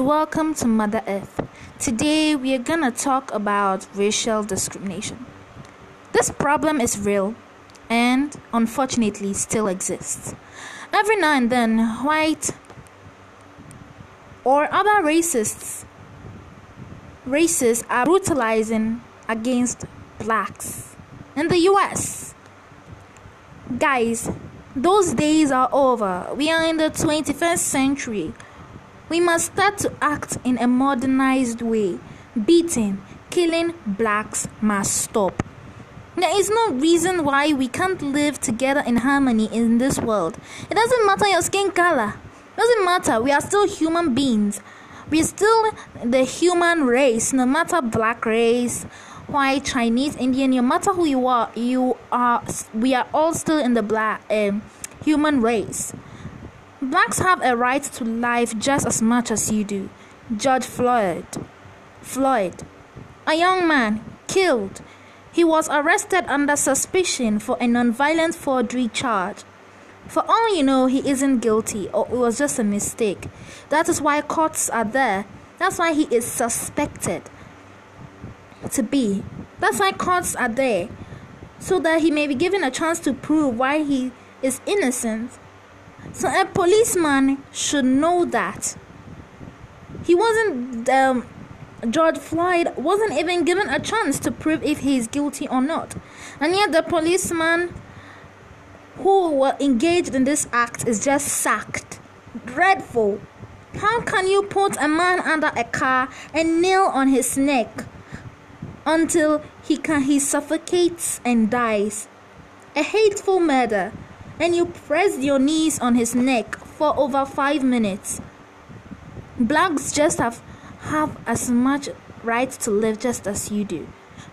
welcome to Mother Earth. Today we are gonna talk about racial discrimination. This problem is real and unfortunately still exists. Every now and then, white or other racists races are brutalizing against blacks in the US. Guys, those days are over. We are in the 21st century. We must start to act in a modernized way. Beating, killing blacks must stop. There is no reason why we can't live together in harmony in this world. It doesn't matter your skin color. It doesn't matter. We are still human beings. We are still the human race, no matter black race, white, Chinese, Indian, no matter who you are, you are we are all still in the black um, human race. Blacks have a right to life just as much as you do. George Floyd. Floyd. A young man killed. He was arrested under suspicion for a nonviolent forgery charge. For all you know, he isn't guilty or it was just a mistake. That is why courts are there. That's why he is suspected to be. That's why courts are there. So that he may be given a chance to prove why he is innocent so a policeman should know that. He wasn't um, George Floyd wasn't even given a chance to prove if he is guilty or not. And yet the policeman who were engaged in this act is just sacked. Dreadful. How can you put a man under a car and nail on his neck until he can he suffocates and dies? A hateful murder and you pressed your knees on his neck for over five minutes. Blacks just have, have as much right to live just as you do.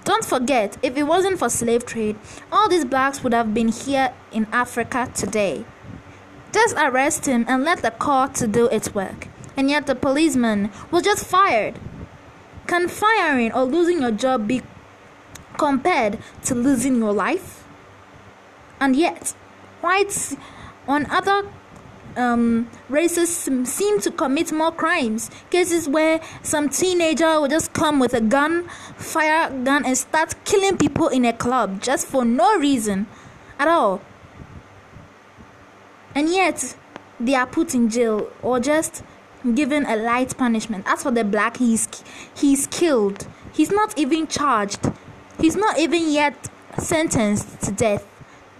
Don't forget, if it wasn't for slave trade, all these blacks would have been here in Africa today. Just arrest him and let the court do its work. And yet the policeman was just fired. Can firing or losing your job be compared to losing your life? And yet, whites on other um, races seem to commit more crimes. Cases where some teenager will just come with a gun, fire a gun, and start killing people in a club just for no reason at all. And yet, they are put in jail or just given a light punishment. As for the black, he's he's killed. He's not even charged. He's not even yet sentenced to death,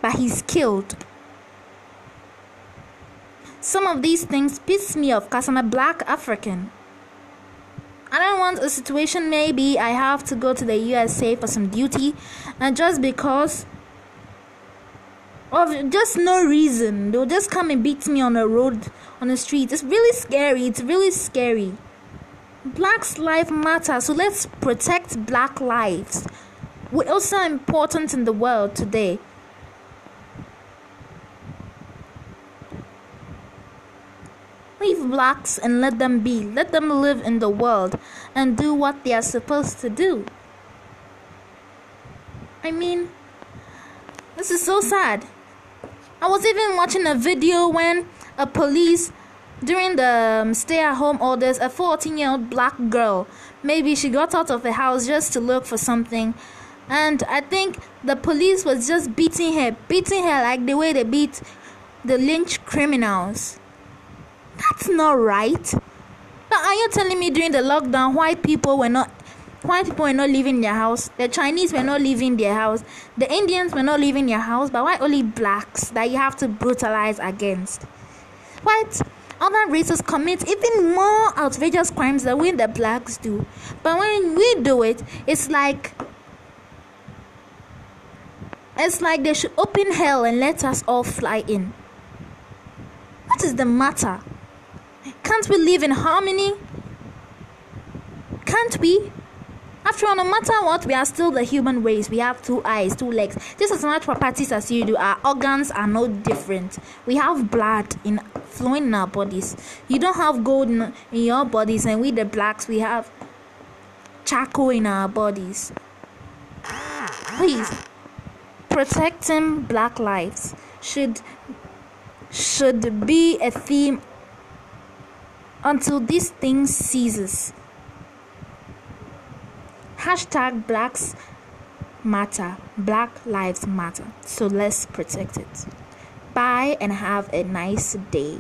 but he's killed. Some of these things piss me off because I'm a black African. I don't want a situation maybe I have to go to the USA for some duty and just because of just no reason they'll just come and beat me on the road on the street. It's really scary. It's really scary. Black's life matters, so let's protect black lives. We're also important in the world today. Blacks and let them be. Let them live in the world and do what they are supposed to do. I mean, this is so sad. I was even watching a video when a police during the um, stay at home orders a 14 year old black girl maybe she got out of the house just to look for something and i think the police was just beating her beating her like the way they beat the lynch criminals that's not right. Now, are you telling me during the lockdown, white people were not white people were not leaving their house, the Chinese were not leaving their house, the Indians were not leaving their house, but why only blacks that you have to brutalize against? White other races commit even more outrageous crimes than we the blacks do. But when we do it, it's like it's like they should open hell and let us all fly in. What is the matter? Can't we live in harmony? Can't we? After all, no matter what, we are still the human race. We have two eyes, two legs, just as much properties as you do. Our organs are no different. We have blood in flowing in our bodies. You don't have gold in, in your bodies, and we the blacks, we have charcoal in our bodies. Please, protecting black lives should should be a theme until this thing ceases. Hashtag Blacks Matter, Black Lives Matter. So let's protect it. Bye and have a nice day.